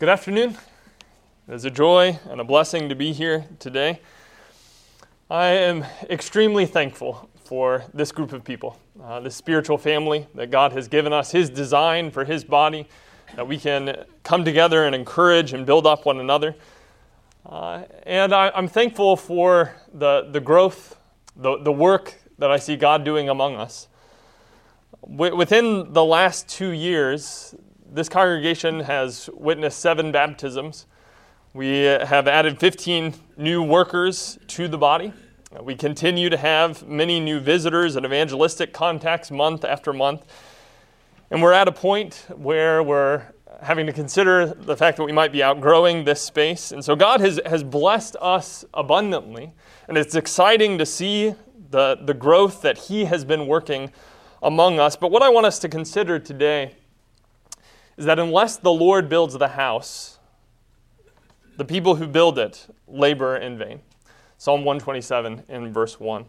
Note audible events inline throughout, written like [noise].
Good afternoon. It is a joy and a blessing to be here today. I am extremely thankful for this group of people, uh, this spiritual family that God has given us, His design for His body, that we can come together and encourage and build up one another. Uh, and I, am thankful for the, the growth, the, the work that I see God doing among us. W- within the last two years, this congregation has witnessed seven baptisms. We have added 15 new workers to the body. We continue to have many new visitors and evangelistic contacts month after month. And we're at a point where we're having to consider the fact that we might be outgrowing this space. And so God has, has blessed us abundantly. And it's exciting to see the, the growth that He has been working among us. But what I want us to consider today is that unless the Lord builds the house, the people who build it labor in vain. Psalm 127 in verse 1.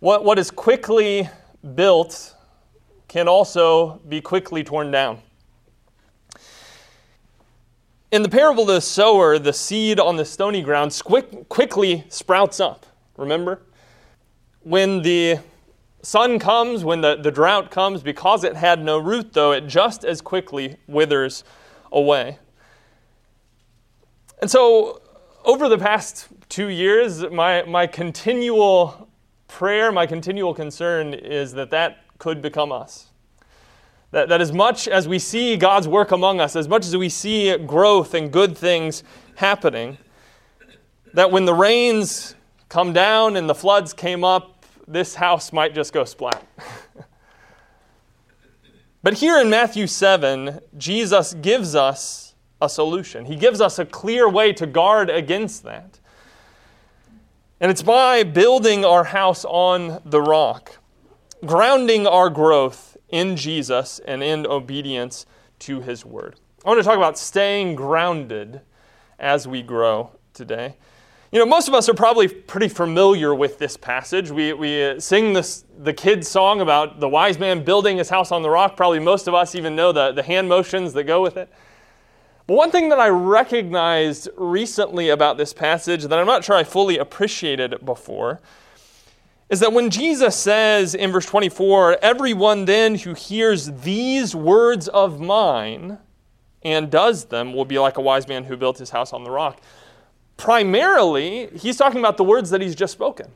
What, what is quickly built can also be quickly torn down. In the parable of the sower, the seed on the stony ground quick, quickly sprouts up. Remember? When the sun comes, when the, the drought comes, because it had no root, though, it just as quickly withers away. And so, over the past two years, my, my continual prayer, my continual concern is that that could become us. That, that as much as we see God's work among us, as much as we see growth and good things happening, that when the rains come down and the floods came up, this house might just go splat. [laughs] but here in Matthew 7, Jesus gives us a solution. He gives us a clear way to guard against that. And it's by building our house on the rock, grounding our growth in Jesus and in obedience to His Word. I want to talk about staying grounded as we grow today. You know, most of us are probably pretty familiar with this passage. We, we uh, sing this, the kids' song about the wise man building his house on the rock. Probably most of us even know the, the hand motions that go with it. But one thing that I recognized recently about this passage that I'm not sure I fully appreciated before is that when Jesus says in verse 24, Everyone then who hears these words of mine and does them will be like a wise man who built his house on the rock primarily, he's talking about the words that he's just spoken.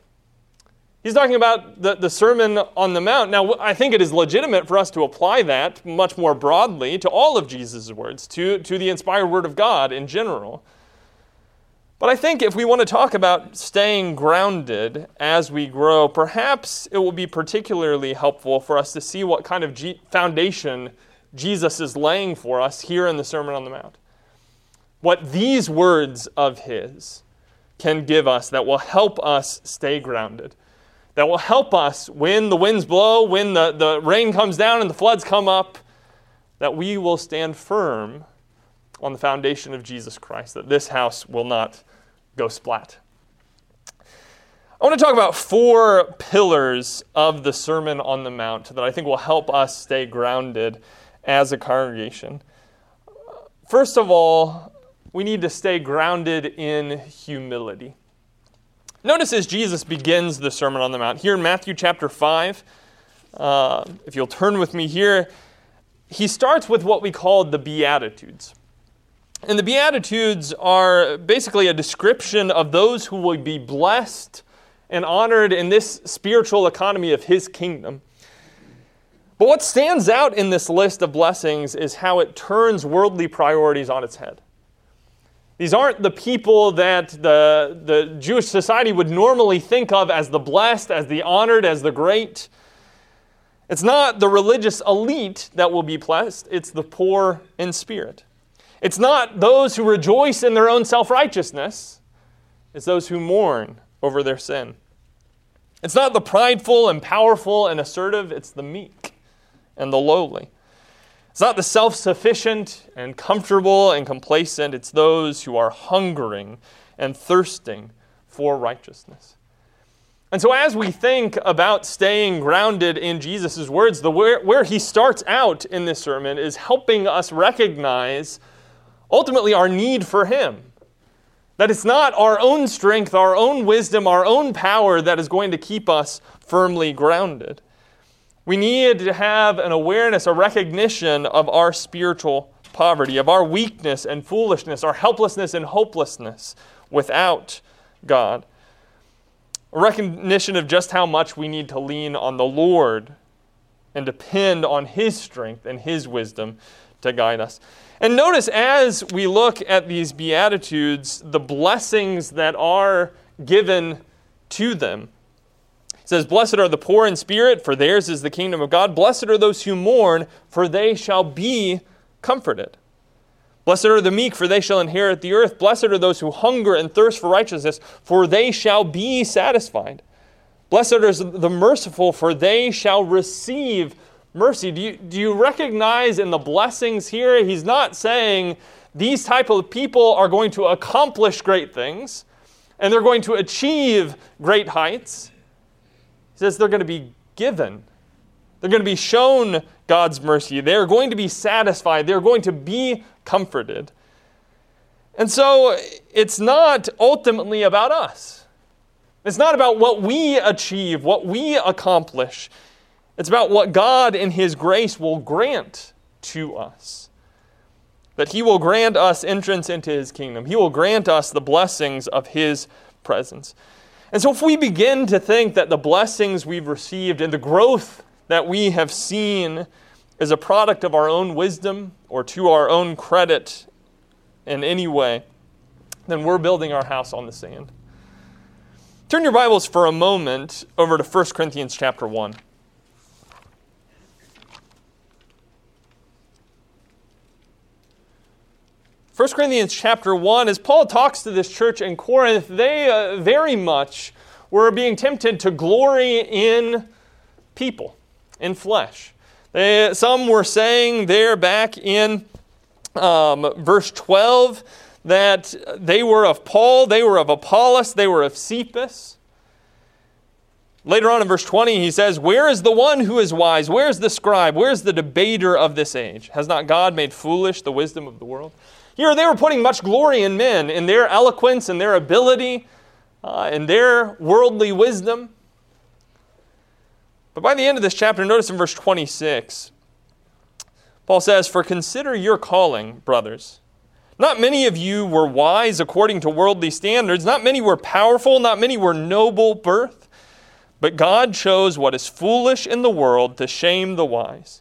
He's talking about the, the Sermon on the Mount. Now, I think it is legitimate for us to apply that much more broadly to all of Jesus' words, to, to the inspired Word of God in general. But I think if we want to talk about staying grounded as we grow, perhaps it will be particularly helpful for us to see what kind of G- foundation Jesus is laying for us here in the Sermon on the Mount what these words of His can give us that will help us stay grounded, that will help us when the winds blow, when the, the rain comes down and the floods come up, that we will stand firm on the foundation of Jesus Christ, that this house will not go splat. I want to talk about four pillars of the Sermon on the Mount that I think will help us stay grounded as a congregation. First of all, we need to stay grounded in humility. Notice as Jesus begins the Sermon on the Mount, here in Matthew chapter 5, uh, if you'll turn with me here, he starts with what we call the Beatitudes. And the Beatitudes are basically a description of those who will be blessed and honored in this spiritual economy of his kingdom. But what stands out in this list of blessings is how it turns worldly priorities on its head. These aren't the people that the, the Jewish society would normally think of as the blessed, as the honored, as the great. It's not the religious elite that will be blessed, it's the poor in spirit. It's not those who rejoice in their own self righteousness, it's those who mourn over their sin. It's not the prideful and powerful and assertive, it's the meek and the lowly. It's not the self sufficient and comfortable and complacent, it's those who are hungering and thirsting for righteousness. And so, as we think about staying grounded in Jesus' words, the where, where he starts out in this sermon is helping us recognize ultimately our need for him. That it's not our own strength, our own wisdom, our own power that is going to keep us firmly grounded. We need to have an awareness, a recognition of our spiritual poverty, of our weakness and foolishness, our helplessness and hopelessness without God. A recognition of just how much we need to lean on the Lord and depend on His strength and His wisdom to guide us. And notice as we look at these Beatitudes, the blessings that are given to them. It says, Blessed are the poor in spirit, for theirs is the kingdom of God. Blessed are those who mourn, for they shall be comforted. Blessed are the meek, for they shall inherit the earth. Blessed are those who hunger and thirst for righteousness, for they shall be satisfied. Blessed are the merciful, for they shall receive mercy. Do you, do you recognize in the blessings here, he's not saying these type of people are going to accomplish great things and they're going to achieve great heights. Says they're going to be given. They're going to be shown God's mercy. They're going to be satisfied. They're going to be comforted. And so it's not ultimately about us. It's not about what we achieve, what we accomplish. It's about what God in His grace will grant to us. That He will grant us entrance into His kingdom, He will grant us the blessings of His presence. And so, if we begin to think that the blessings we've received and the growth that we have seen is a product of our own wisdom or to our own credit in any way, then we're building our house on the sand. Turn your Bibles for a moment over to 1 Corinthians chapter 1. 1 Corinthians chapter 1, as Paul talks to this church in Corinth, they uh, very much were being tempted to glory in people, in flesh. They, some were saying there back in um, verse 12 that they were of Paul, they were of Apollos, they were of Cephas. Later on in verse 20, he says, Where is the one who is wise? Where is the scribe? Where is the debater of this age? Has not God made foolish the wisdom of the world? Here they were putting much glory in men, in their eloquence, in their ability, uh, in their worldly wisdom. But by the end of this chapter, notice in verse 26, Paul says, For consider your calling, brothers. Not many of you were wise according to worldly standards. Not many were powerful. Not many were noble birth. But God chose what is foolish in the world to shame the wise.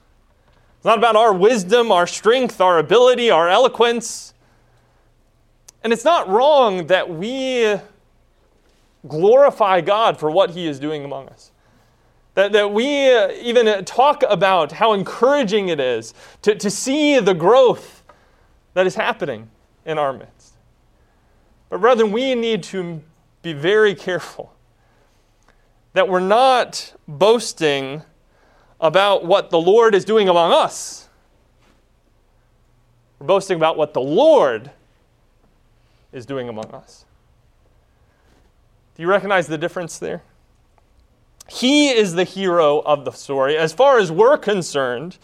It's not about our wisdom, our strength, our ability, our eloquence. And it's not wrong that we glorify God for what He is doing among us. That, that we even talk about how encouraging it is to, to see the growth that is happening in our midst. But, brethren, we need to be very careful that we're not boasting about what the Lord is doing among us. We're boasting about what the Lord is doing among us. Do you recognize the difference there? He is the hero of the story. As far as we're concerned,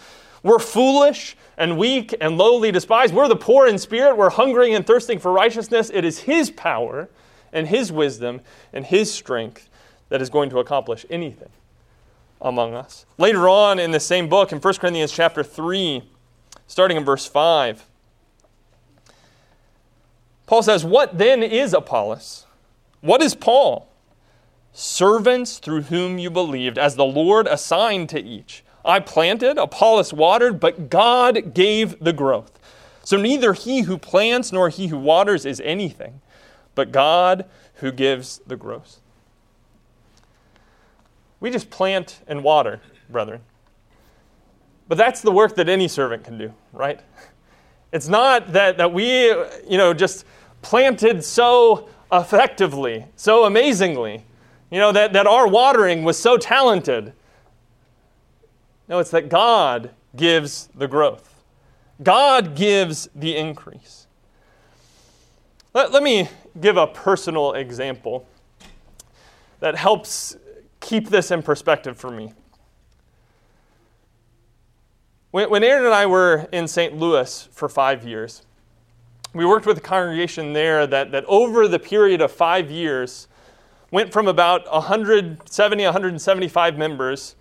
we're foolish and weak and lowly despised. We're the poor in spirit. We're hungering and thirsting for righteousness. It is His power and His wisdom and His strength that is going to accomplish anything among us. Later on in the same book, in 1 Corinthians chapter 3, starting in verse 5, Paul says, What then is Apollos? What is Paul? Servants through whom you believed, as the Lord assigned to each. I planted, Apollos watered, but God gave the growth. So neither he who plants nor he who waters is anything, but God who gives the growth. We just plant and water, brethren. But that's the work that any servant can do, right? It's not that, that we, you know, just planted so effectively, so amazingly, you know, that, that our watering was so talented. No, it's that God gives the growth, God gives the increase. Let, let me give a personal example that helps keep this in perspective for me. When, Aaron and I were in St. Louis for five years, we worked with a congregation there that, that over the period of five years went from about 170, 175 members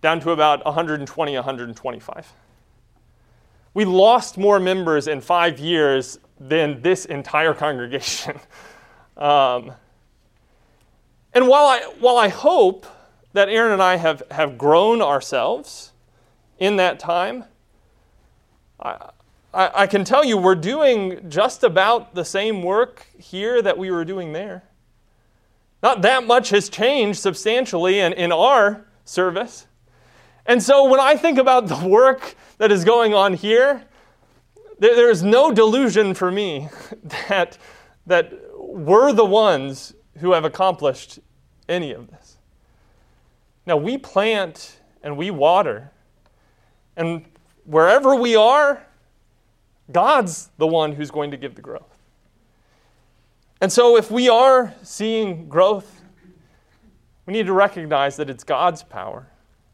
down to about 120, 125. We lost more members in five years than this entire [laughs] congregation. um, and while I, while I hope that Aaron and I have, have grown ourselves in that time, I, I, I can tell you we're doing just about the same work here that we were doing there. Not that much has changed substantially in, in our service. And so when I think about the work that is going on here, there, there is no delusion for me [laughs] that, that we're the ones who have accomplished any of this. Now, we plant and we water, and wherever we are, God's the one who's going to give the growth. And so, if we are seeing growth, we need to recognize that it's God's power,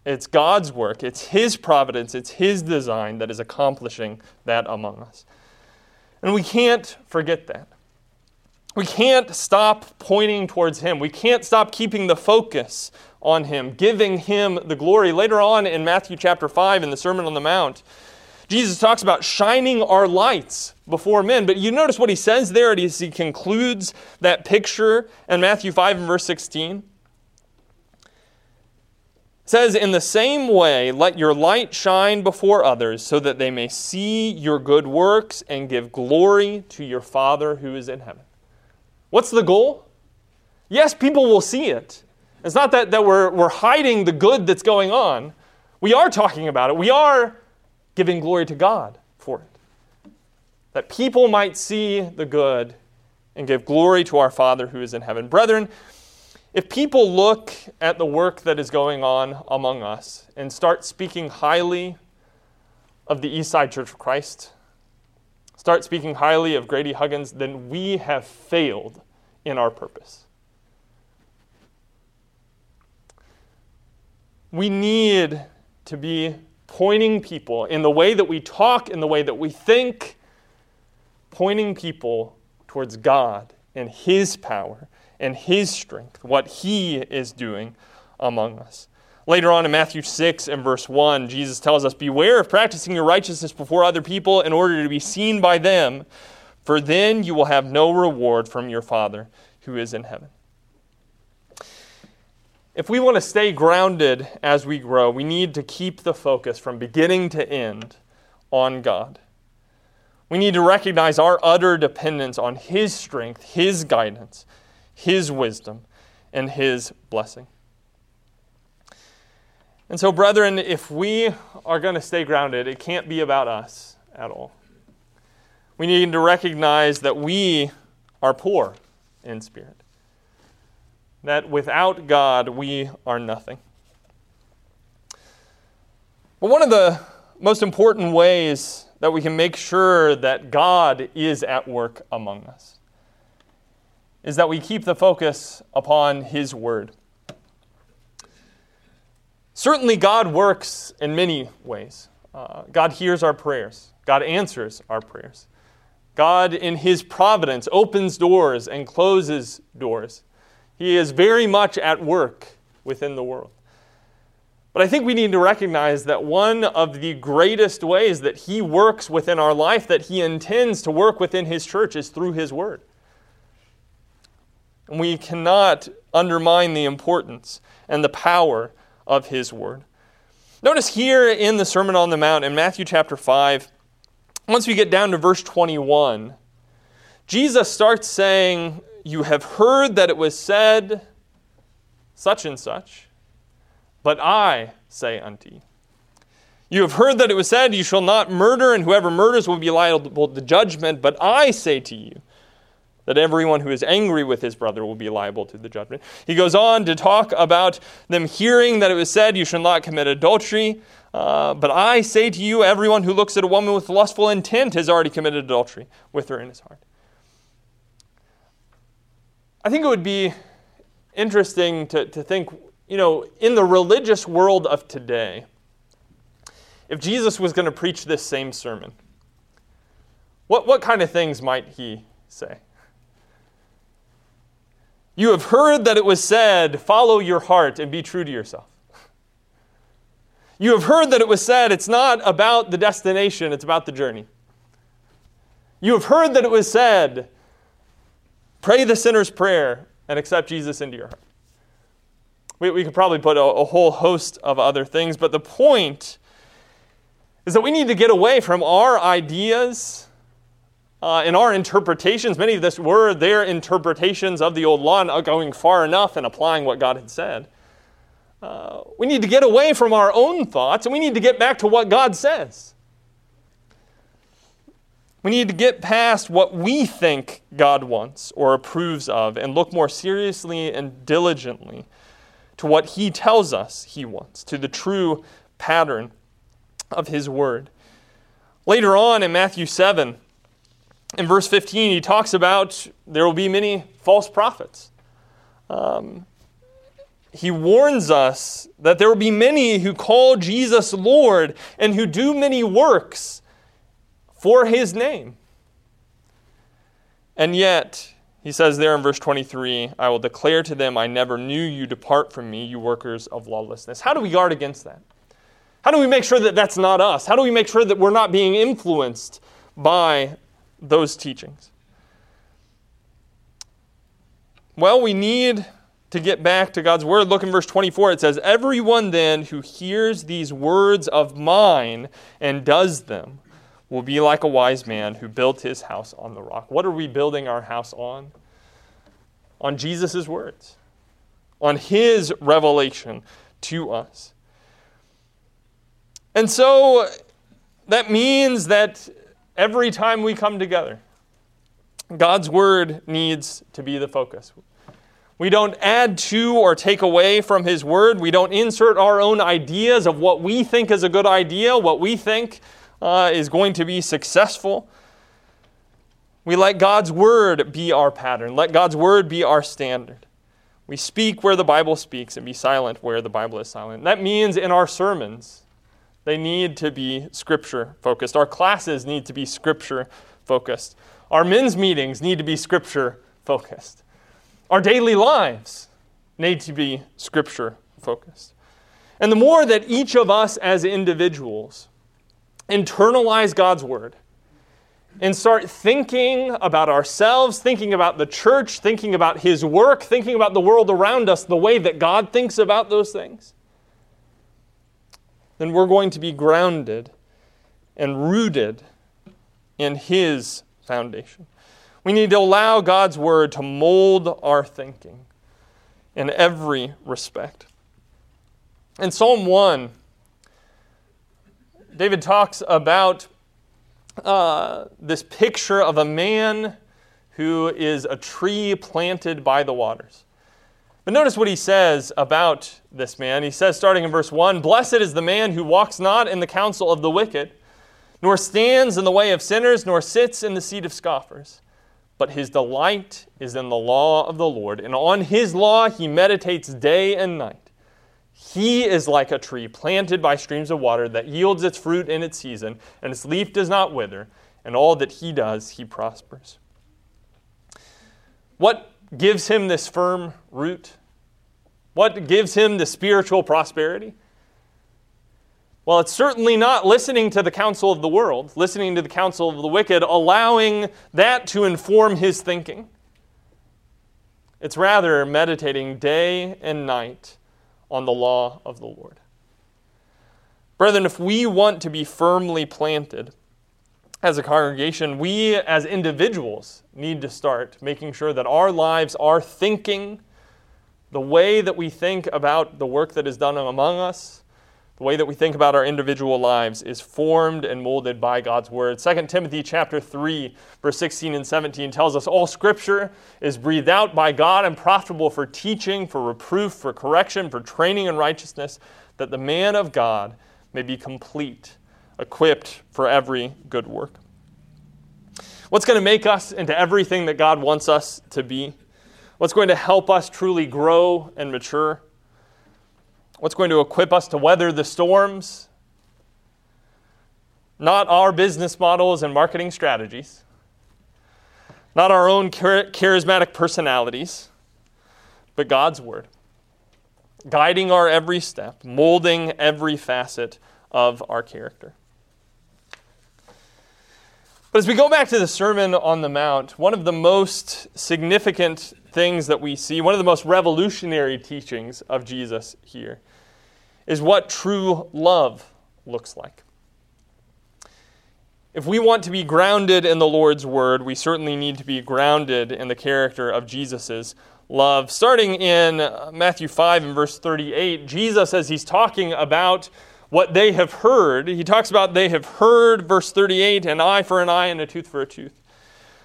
it's God's work, it's His providence, it's His design that is accomplishing that among us. And we can't forget that. We can't stop pointing towards Him. We can't stop keeping the focus on Him, giving Him the glory. Later on in Matthew chapter 5, in the Sermon on the Mount, Jesus talks about shining our lights before men. But you notice what he says there as he concludes that picture in Matthew 5 and verse 16. It says, In the same way, let your light shine before others, so that they may see your good works and give glory to your Father who is in heaven. What's the goal? Yes, people will see it. It's not that, that we're, we're hiding the good that's going on. We are talking about it. We are giving glory to God for it. That people might see the good and give glory to our Father who is in heaven. Brethren, if people look at the work that is going on among us and start speaking highly of the Eastside Church of Christ, start speaking highly of Grady Huggins, then we have failed in our purpose. We need to be pointing people in the way that we talk, in the way that we think, pointing people towards God and His power and His strength, what He is doing among us. Later on in Matthew 6 and verse 1, Jesus tells us, Beware of practicing your righteousness before other people in order to be seen by them, for then you will have no reward from your Father who is in heaven. If we want to stay grounded as we grow, we need to keep the focus from beginning to end on God. We need to recognize our utter dependence on His strength, His guidance, His wisdom, and His blessing. And so, brethren, if we are going to stay grounded, it can't be about us at all. We need to recognize that we are poor in spirit that without God we are nothing. But one of the most important ways that we can make sure that God is at work among us is that we keep the focus upon His Word. Certainly, God works in many ways. Uh, God hears our prayers, God answers our prayers. God, in His providence, opens doors and closes doors. He is very much at work within the world. But I think we need to recognize that one of the greatest ways that He works within our life, that He intends to work within His church, is through His Word. And we cannot undermine the importance and the power of His Word. Notice here in the Sermon on the Mount in Matthew chapter 5, once we get down to verse 21, Jesus starts saying you have heard that it was said such and such. but I say unto you. You have heard that it was said, You shall not murder, and whoever murders will be liable to judgment. But I say to you that everyone who is angry with his brother will be liable to the judgment. He goes on to talk about them hearing that it was said, You shall not commit adultery. Uh, but I say to you, everyone who looks at a woman with lustful intent has already committed adultery with her in his heart. I think it would be interesting to, to think, you know, in the religious world of today, if Jesus was going to preach this same sermon, what, what kind of things might he say? You have heard that it was said, follow your heart and be true to yourself. You have heard that it was said, it's not about the destination, it's about the journey. You have heard that it was said, pray the sinner's prayer and accept Jesus into your heart. We, we could probably put a, a whole host of other things, but the point is that we need to get away from our ideas uh, and our interpretations. Many of this were their interpretations of the old law, not going far enough and applying what God had said. Uh, we need to get away from our own thoughts and we need to get back to what God says. We need to get past what we think God wants or approves of and look more seriously and diligently to what He tells us He wants, to the true pattern of his word. Later on in Matthew 7, in verse 15, he talks about there will be many false prophets. Um, he warns us that there will be many who call Jesus Lord and who do many works for his name. And yet, he says there in verse 23, I will declare to them, I never knew you, depart from me, you workers of lawlessness. How do we guard against that? How do we make sure that that's not us? How do we make sure that we're not being influenced by those teachings? Well, we need to get back to God's word. Look in verse 24. It says, Everyone then who hears these words of mine and does them will be like a wise man who built his house on the rock. What are we building our house on? On Jesus' words, on his revelation to us. And so that means that every time we come together, God's word needs to be the focus. We don't add to or take away from His Word. We don't insert our own ideas of what we think is a good idea, what we think uh, is going to be successful. We let God's Word be our pattern, let God's Word be our standard. We speak where the Bible speaks and be silent where the Bible is silent. That means in our sermons, they need to be scripture focused. Our classes need to be scripture focused. Our men's meetings need to be scripture focused. Our daily lives need to be scripture focused. And the more that each of us as individuals internalize God's word and start thinking about ourselves, thinking about the church, thinking about His work, thinking about the world around us the way that God thinks about those things, then we're going to be grounded and rooted in His foundation. We need to allow God's Word to mold our thinking in every respect. In Psalm 1, David talks about uh, this picture of a man who is a tree planted by the waters. But notice what he says about this man. He says, starting in verse 1 Blessed is the man who walks not in the counsel of the wicked, nor stands in the way of sinners, nor sits in the seat of scoffers. But his delight is in the law of the Lord, and on his law he meditates day and night. He is like a tree planted by streams of water that yields its fruit in its season, and its leaf does not wither, and all that he does, he prospers. What gives him this firm root? What gives him the spiritual prosperity? Well, it's certainly not listening to the counsel of the world, listening to the counsel of the wicked, allowing that to inform his thinking. It's rather meditating day and night on the law of the Lord. Brethren, if we want to be firmly planted, as a congregation, we as individuals need to start making sure that our lives, our thinking, the way that we think about the work that is done among us, the way that we think about our individual lives is formed and molded by God's word. 2 Timothy chapter 3 verse 16 and 17 tells us all scripture is breathed out by God and profitable for teaching, for reproof, for correction, for training in righteousness, that the man of God may be complete, equipped for every good work. What's going to make us into everything that God wants us to be? What's going to help us truly grow and mature? What's going to equip us to weather the storms? Not our business models and marketing strategies, not our own charismatic personalities, but God's Word, guiding our every step, molding every facet of our character. But as we go back to the Sermon on the Mount, one of the most significant things that we see, one of the most revolutionary teachings of Jesus here, is what true love looks like. If we want to be grounded in the Lord's word, we certainly need to be grounded in the character of Jesus' love. Starting in Matthew 5 and verse 38, Jesus, as he's talking about what they have heard. He talks about they have heard, verse 38, an eye for an eye and a tooth for a tooth.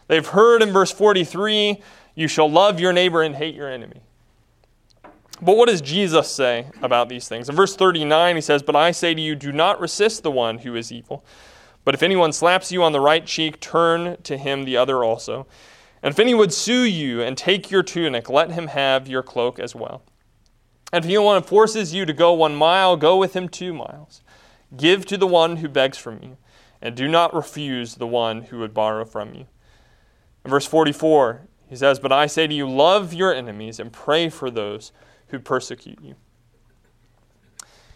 They've heard in verse 43, you shall love your neighbor and hate your enemy. But what does Jesus say about these things? In verse 39, he says, But I say to you, do not resist the one who is evil. But if anyone slaps you on the right cheek, turn to him the other also. And if any would sue you and take your tunic, let him have your cloak as well. And if anyone forces you to go one mile, go with him two miles. Give to the one who begs from you, and do not refuse the one who would borrow from you. In verse 44, he says, But I say to you, love your enemies and pray for those who persecute you.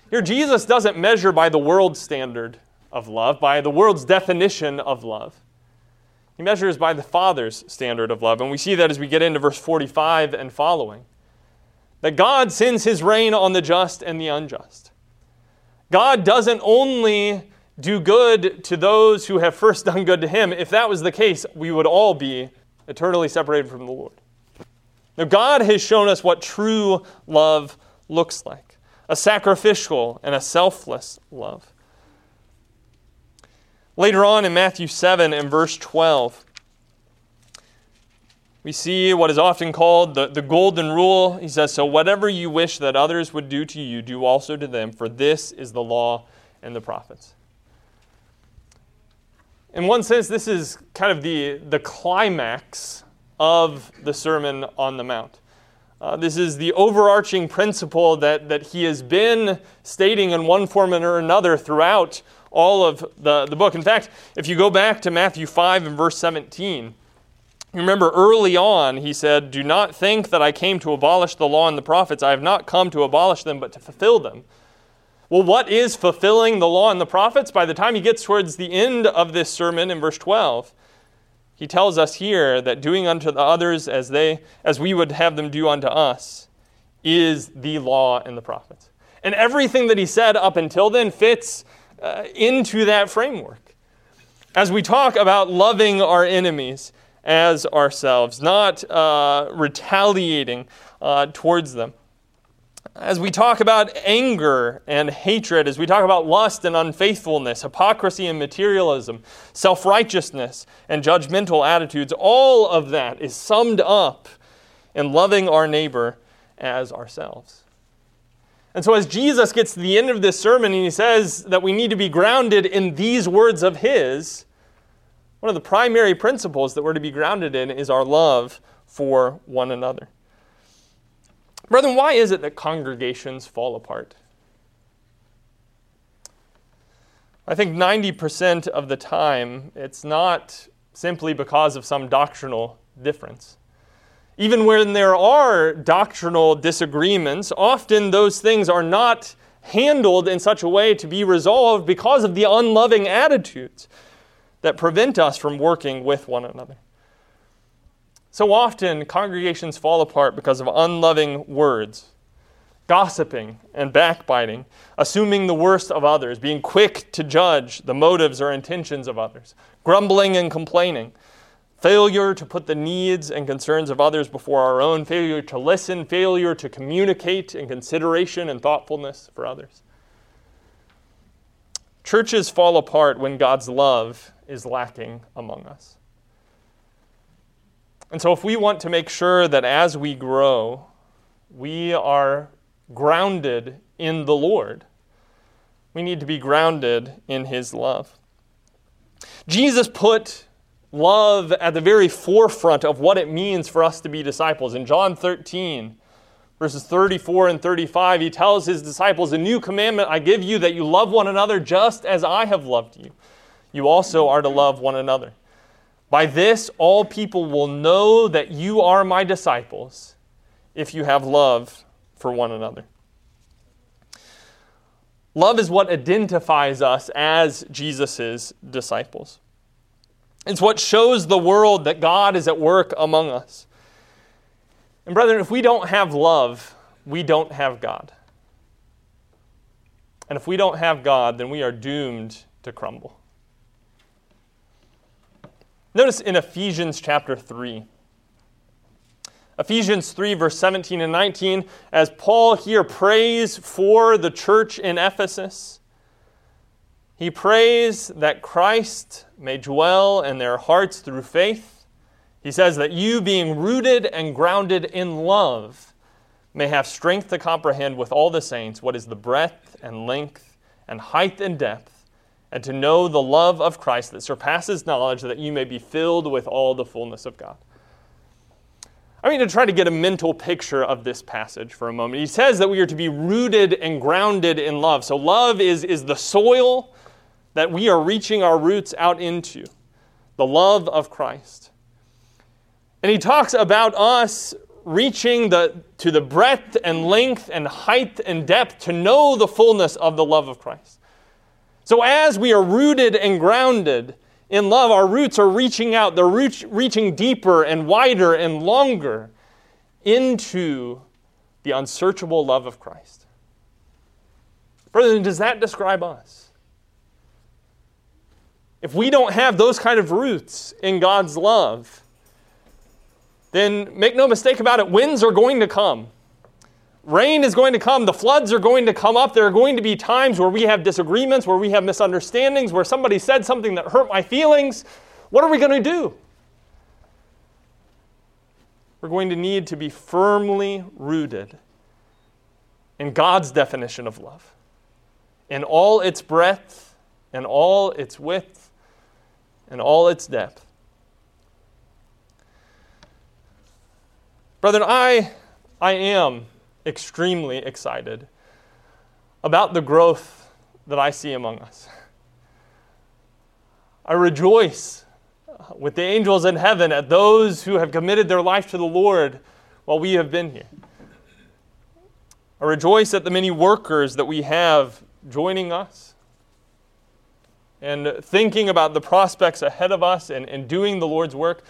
Here, Jesus doesn't measure by the world's standard of love, by the world's definition of love. He measures by the Father's standard of love. And we see that as we get into verse 45 and following that God sends his rain on the just and the unjust. God doesn't only do good to those who have first [laughs] done good to him. If that was the case, we would all be eternally separated from the Lord. Now, God has shown us what true love looks like a sacrificial and a selfless love. Later on in Matthew 7 and verse 12, we see what is often called the, the golden rule. He says, So whatever you wish that others would do to you, do also to them, for this is the law and the prophets. In one sense, this is kind of the, the climax of the Sermon on the Mount. Uh, this is the overarching principle that, that he has been stating in one form or another throughout all of the, the book. In fact, if you go back to Matthew 5 and verse 17, Remember, early on, he said, Do not think that I came to abolish the law and the prophets. I have not come to abolish them, but to fulfill them. Well, what is fulfilling the law and the prophets? By the time he gets towards the end of this sermon in verse 12, he tells us here that doing unto the others as, they, as we would have them do unto us is the law and the prophets. And everything that he said up until then fits uh, into that framework. As we talk about loving our enemies, as ourselves, not uh, retaliating uh, towards them. As we talk about anger and hatred, as we talk about lust and unfaithfulness, hypocrisy and materialism, self righteousness and judgmental attitudes, all of that is summed up in loving our neighbor as ourselves. And so, as Jesus gets to the end of this sermon and he says that we need to be grounded in these words of his, one of the primary principles that we're to be grounded in is our love for one another. Brethren, why is it that congregations fall apart? I think 90% of the time, it's not simply because of some doctrinal difference. Even when there are doctrinal disagreements, often those things are not handled in such a way to be resolved because of the unloving attitudes that prevent us from working with one another. So often, congregations fall apart because of unloving words, gossiping and backbiting, assuming the worst of others, being quick to judge the motives or intentions of others, grumbling and complaining, failure to put the needs and concerns of others before our own, failure to listen, failure to communicate in consideration and thoughtfulness for others. Churches fall apart when God's love is lacking among us. And so, if we want to make sure that as we grow, we are grounded in the Lord, we need to be grounded in His love. Jesus put love at the very forefront of what it means for us to be disciples. In John 13, verses 34 and 35, he tells his disciples, A new commandment I give you that you love one another just as I have loved you. You also are to love one another. By this, all people will know that you are my disciples if you have love for one another. Love is what identifies us as Jesus' disciples. It's what shows the world that God is at work among us. And, brethren, if we don't have love, we don't have God. And if we don't have God, then we are doomed to crumble. Notice in Ephesians chapter 3. Ephesians 3, verse 17 and 19, as Paul here prays for the church in Ephesus, he prays that Christ may dwell in their hearts through faith. He says that you, being rooted and grounded in love, may have strength to comprehend with all the saints what is the breadth and length and height and depth, and to know the love of Christ that surpasses knowledge, that you may be filled with all the fullness of God. I mean, to try to get a mental picture of this passage for a moment. He says that we are to be rooted and grounded in love. So, love is, is the soil that we are reaching our roots out into the love of Christ. And he talks about us reaching the, to the breadth and length and height and depth to know the fullness of the love of Christ. So, as we are rooted and grounded in love, our roots are reaching out, they're reach, reaching deeper and wider and longer into the unsearchable love of Christ. Brother, does that describe us? if we don't have those kind of roots in God's love, then make no mistake about it, winds are going to come. Rain is going to come. The floods are going to come up. There are going to be times where we have disagreements, where we have misunderstandings, where somebody said something that hurt my feelings. What are we going to do? We're going to need to be firmly rooted in God's definition of love, in all its breadth and all its width and all its depth. Brethren, I, I am extremely excited about the growth that I see among us. I rejoice with the angels in heaven at those who have committed their life to the Lord while we have been here. I rejoice at the many workers that we have joining us and thinking about the prospects ahead of us and, and doing the Lord's work.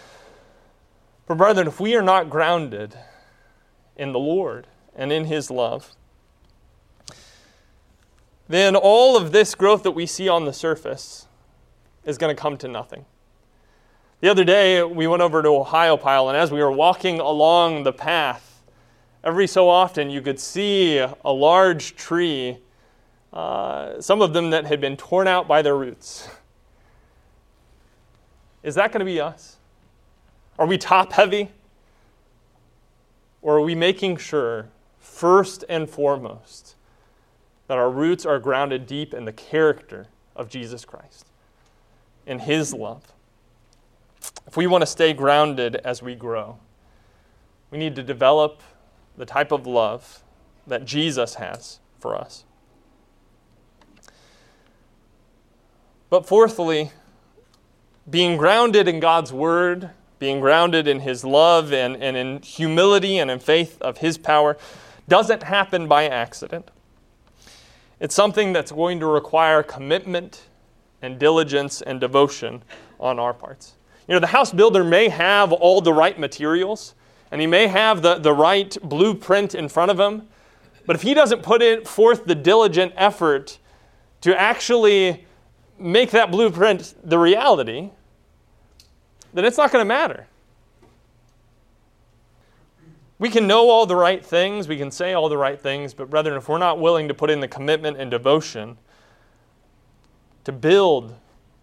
For, brethren, if we are not grounded in the Lord and in His love, then all of this growth that we see on the surface is going to come to nothing. The other day, we went over to Ohiopyle, and as we were walking along the path, every so often you could see a large tree uh, some of them that had been torn out by their roots. [laughs] Is that going to be us? Are we top heavy? Or are we making sure, first and foremost, that our roots are grounded deep in the character of Jesus Christ, in His love? If we want to stay grounded as we grow, we need to develop the type of love that Jesus has for us. But fourthly, being grounded in God's word, being grounded in his love and, and in humility and in faith of his power, doesn't happen by accident. It's something that's going to require commitment and diligence and devotion on our parts. You know, the house builder may have all the right materials and he may have the, the right blueprint in front of him, but if he doesn't put in forth the diligent effort to actually make that blueprint the reality, then it's not going to matter. We can know all the right things, we can say all the right things, but brethren, if we're not willing to put in the commitment and devotion to build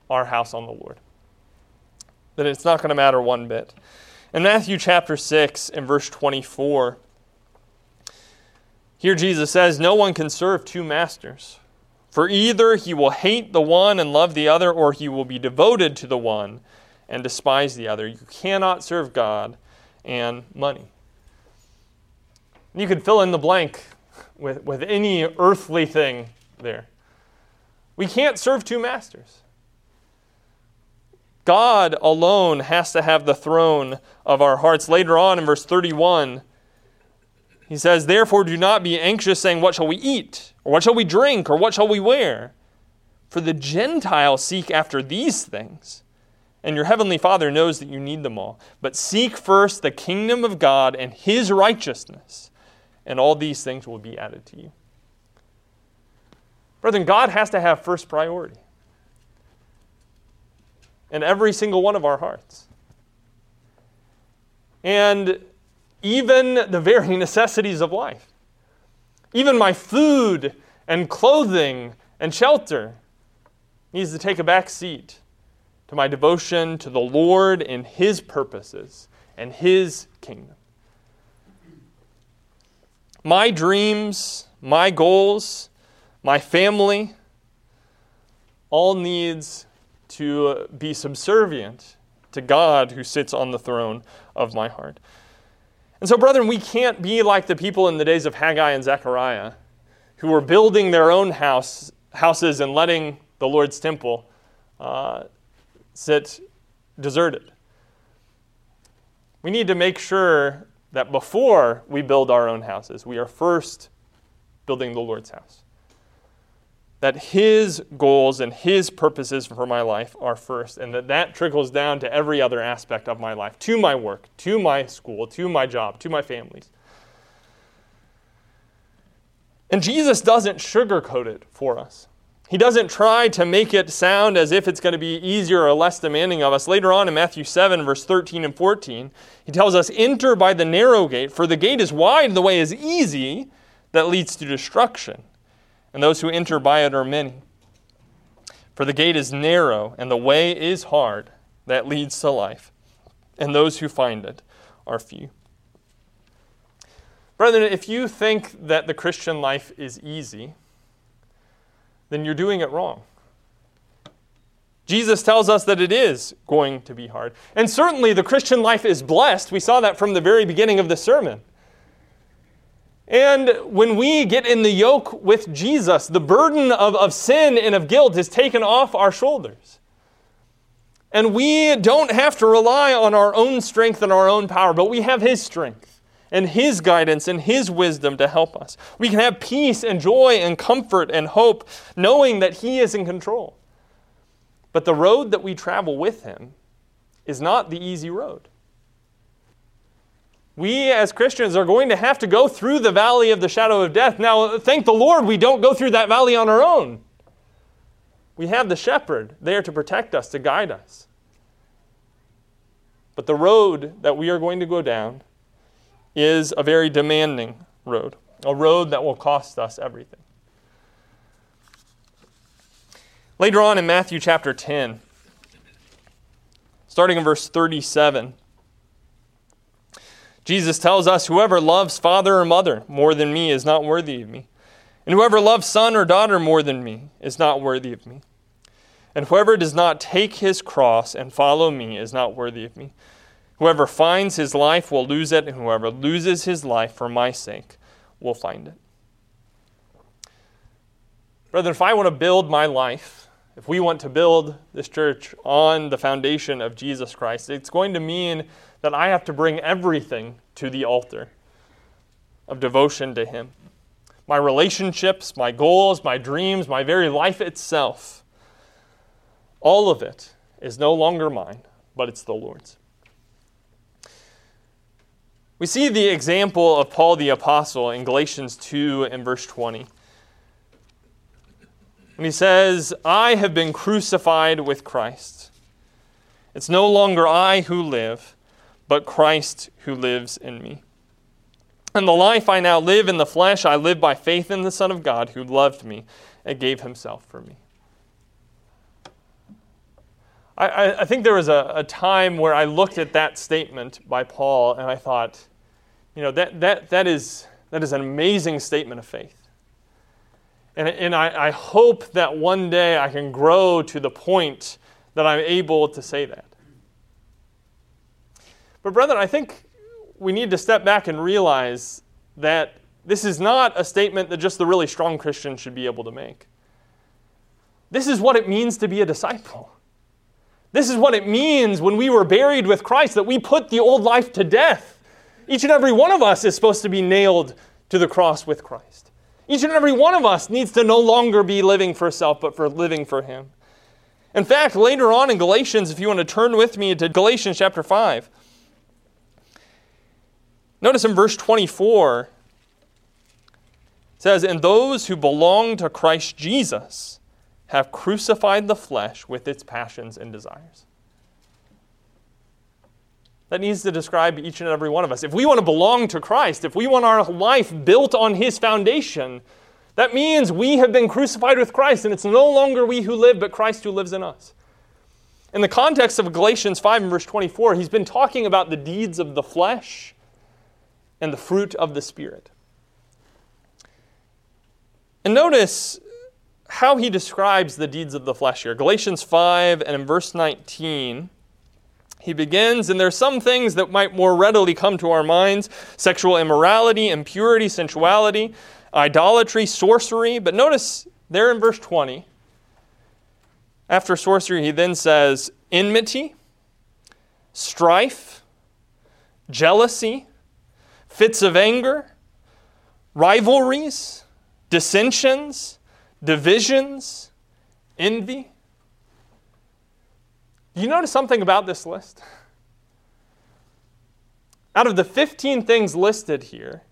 our house on the Lord, then it's not going to matter one bit. In Matthew chapter 6 and verse 24, here Jesus says, No one can serve two masters. For either he will hate the one and love the other, or he will be devoted to the one and despise the other. You cannot serve God and money. You could fill in the blank with, with any earthly thing there. We can't serve two masters. God alone has to have the throne of our hearts. Later on in verse 31, he says, Therefore, do not be anxious, saying, What shall we eat? Or what shall we drink? Or what shall we wear? For the Gentiles seek after these things, and your heavenly Father knows that you need them all. But seek first the kingdom of God and his righteousness, and all these things will be added to you. Brethren, God has to have first priority in every single one of our hearts. And even the very [laughs] necessities of life. Even my food and clothing and shelter needs to take a back seat to my devotion to the Lord and His purposes and His kingdom. My dreams, my goals, my family, all needs to be subservient to God who sits on the throne of my heart. And so, brethren, we can't be like the people in the days of Haggai and Zechariah who were building their own house, houses and letting the Lord's temple uh, sit deserted. We need to make sure that before we build our own houses, we are first building the Lord's house. That his goals and his purposes for my life are first and that that trickles down to every other aspect of my life to my work to my school to my job to my families. And jesus doesn't sugarcoat it for us he doesn't try to make it sound as if it's going to be easier or less demanding of us. Later on in Matthew 7, verse 13 and 14, he tells us, Enter by the narrow gate, for the gate is wide, and the way is easy that leads to destruction and those who enter by it are many. For the gate is narrow, and the way is hard that leads to life, and those who find it are few. Brethren, if you think that the Christian life is easy, then you're doing it wrong. Jesus tells us that it is going to be hard. And certainly the Christian life is blessed. We saw that from the very beginning of the sermon. And when we get in the yoke with Jesus, the burden of, of sin and of guilt is taken off our shoulders. And we don't have to rely on our own strength and our own power, but we have His strength and His guidance and His wisdom to help us. We can have peace and joy and comfort and hope, knowing that He is in control. But the road that we travel with Him is not the easy road we as Christians are going to have to go through the valley of the shadow of death. Now, thank the Lord, we don't go through that valley on our own. We have the shepherd there to protect us, to guide us. But the road that we are going to go down is a very demanding road, a road that will cost us everything. Later on in Matthew chapter 10, starting in verse 37, Jesus tells us, Whoever loves father or mother more than me is not worthy of me. And whoever loves son or daughter more than me is not worthy of me. And whoever does not take his cross and follow me is not worthy of me. Whoever finds his life will lose it, and whoever loses his life for my sake will find it. Brethren, if I want to build my life, if we want to build this church on the foundation of Jesus Christ, it's going to mean that I have to bring everything to the altar of devotion to Him. My relationships, my goals, my dreams, my very life itself, all of it is no longer mine, but it's the Lord's. We see the example of Paul the Apostle in Galatians 2 and verse 20. When he says, I have been crucified with Christ. It's no longer I who live, but Christ who lives in me. And the life I now live in the flesh, I live by faith in the Son of God who loved me and gave himself for me. I, I think there was a, a time where I looked at that statement by Paul and I thought, you know, that, that, that, is, that is an amazing statement of faith. And, and I, I hope that one day I can grow to the point that I'm able to say that. But, brethren, I think we need to step back and realize that this is not a statement that just the really strong Christian should be able to make. This is what it means to be a disciple. This is what it means when we were buried with Christ, that we put the old life to death. Each and every one of us is supposed to be nailed to the cross with Christ. Each and every one of us needs to no longer be living for self, but for living for Him. In fact, later on in Galatians, if you want to turn with me to Galatians chapter 5, notice in verse 24, it says, And those who belong to Christ Jesus have crucified the flesh with its passions and desires. That needs to describe each and every one of us. If we want to belong to Christ, if we want our life built on His foundation, that means we have been crucified with Christ, and it's no longer we who live, but Christ who lives in us. In the context of Galatians 5 and verse 24, he's been talking about the deeds of the flesh and the fruit of the Spirit. And notice how he describes the deeds of the flesh here. Galatians 5 and in verse 19, he begins, and there are some things that might more readily come to our minds sexual immorality, impurity, sensuality idolatry, sorcery. But notice there in verse 20, after sorcery, he then says enmity, strife, jealousy, fits of anger, rivalries, dissensions, divisions, envy. Do you notice something about this list? Out of the 15 things listed here,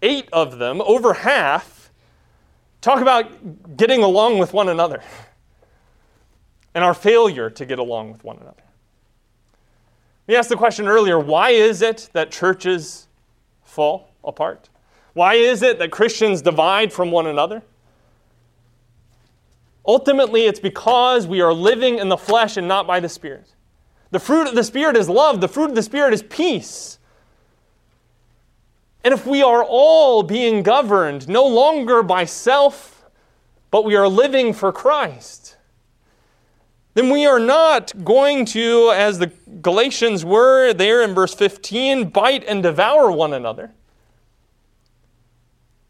eight of them, over half, talk about getting along with one another [laughs] and our failure to get along with one another. We asked the question earlier why is it that churches fall apart? Why is it that Christians divide from one another? Ultimately, it's because we are living in the flesh and not by the Spirit. The fruit of the Spirit is love, the fruit of the Spirit is peace. And if we are all being governed no longer by self, but we are living for Christ, then we are not going to, as the Galatians were there in verse 15, bite and devour one another.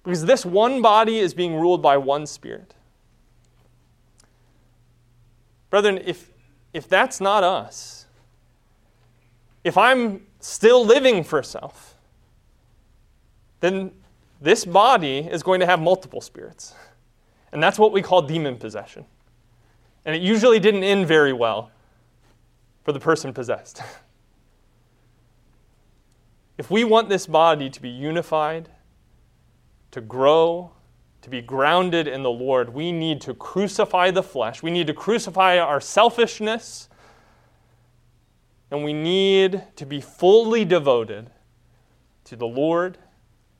Because this one body is being ruled by one spirit. Brethren, if, if that's not us, if I'm still living for self, then this body is going to have multiple spirits. And that's what we call demon possession. And it usually didn't end very well for the person possessed. [laughs] if we want this body to be unified, to grow, to be grounded in the Lord, we need to crucify the flesh. We need to crucify our selfishness. And we need to be fully devoted to the Lord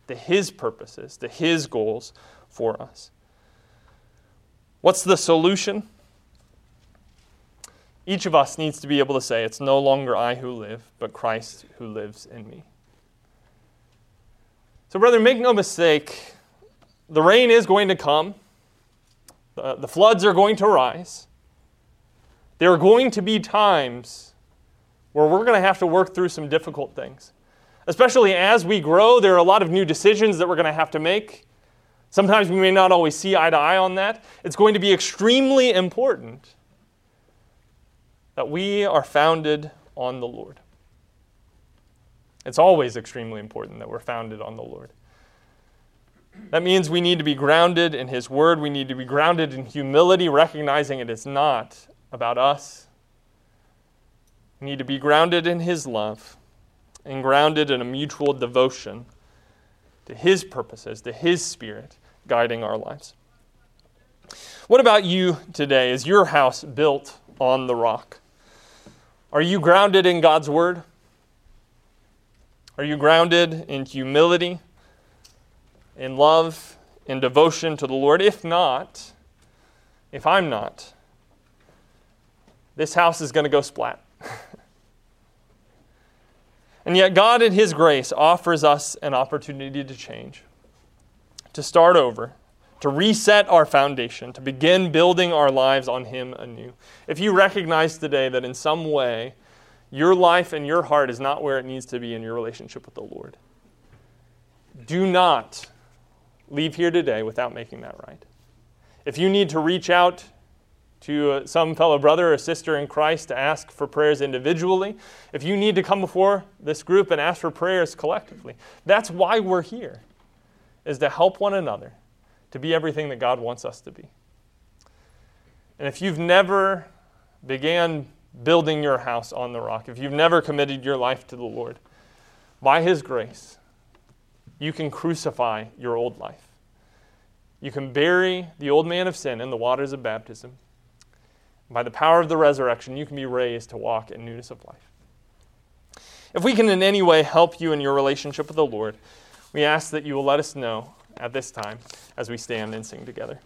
to His purposes, to His goals for us. What's the solution? Each of us needs to be able to say, It's no longer I who live, but Christ who lives in me. So, brother, make no mistake, the rain is going to come, the, floods are going to rise. There are going to be times where we're going to have to work through some difficult things. Especially as we grow, there are a lot of new decisions that we're going to have to make. Sometimes we may not always see eye to eye on that. It's going to be extremely important that we are founded on the Lord. It's always extremely important that we're founded on the Lord. That means we need to be grounded in His Word. We need to be grounded in humility, recognizing it is not about us. We need to be grounded in His love and grounded in a mutual devotion to His purposes, to His Spirit guiding our lives. What about you today? Is your house built on the rock? Are you grounded in God's word? Are you grounded in humility, in love, in devotion to the Lord? If not, if I'm not, this house is going to go splat. [laughs] and yet, God, in His grace, offers us an opportunity to change, to start over, to reset our foundation, to begin building our lives on Him anew. If you recognize today that in some way your life and your heart is not where it needs to be in your relationship with the Lord, do not leave here today without making that right. If you need to reach out to uh, some fellow brother or sister in Christ to ask for prayers individually, if you need to come before this group and ask for prayers collectively, that's why we're here, is to help one another to be everything that God wants us to be. And if you've never began building your house on the rock, if you've never committed your life to the Lord, by His grace, you can crucify your old life. You can bury the old man of sin in the waters of baptism. By the power of the resurrection, you can be raised to walk in newness of life. If we can in any way help you in your relationship with the Lord, we ask that you will let us know at this time as we stand and sing together.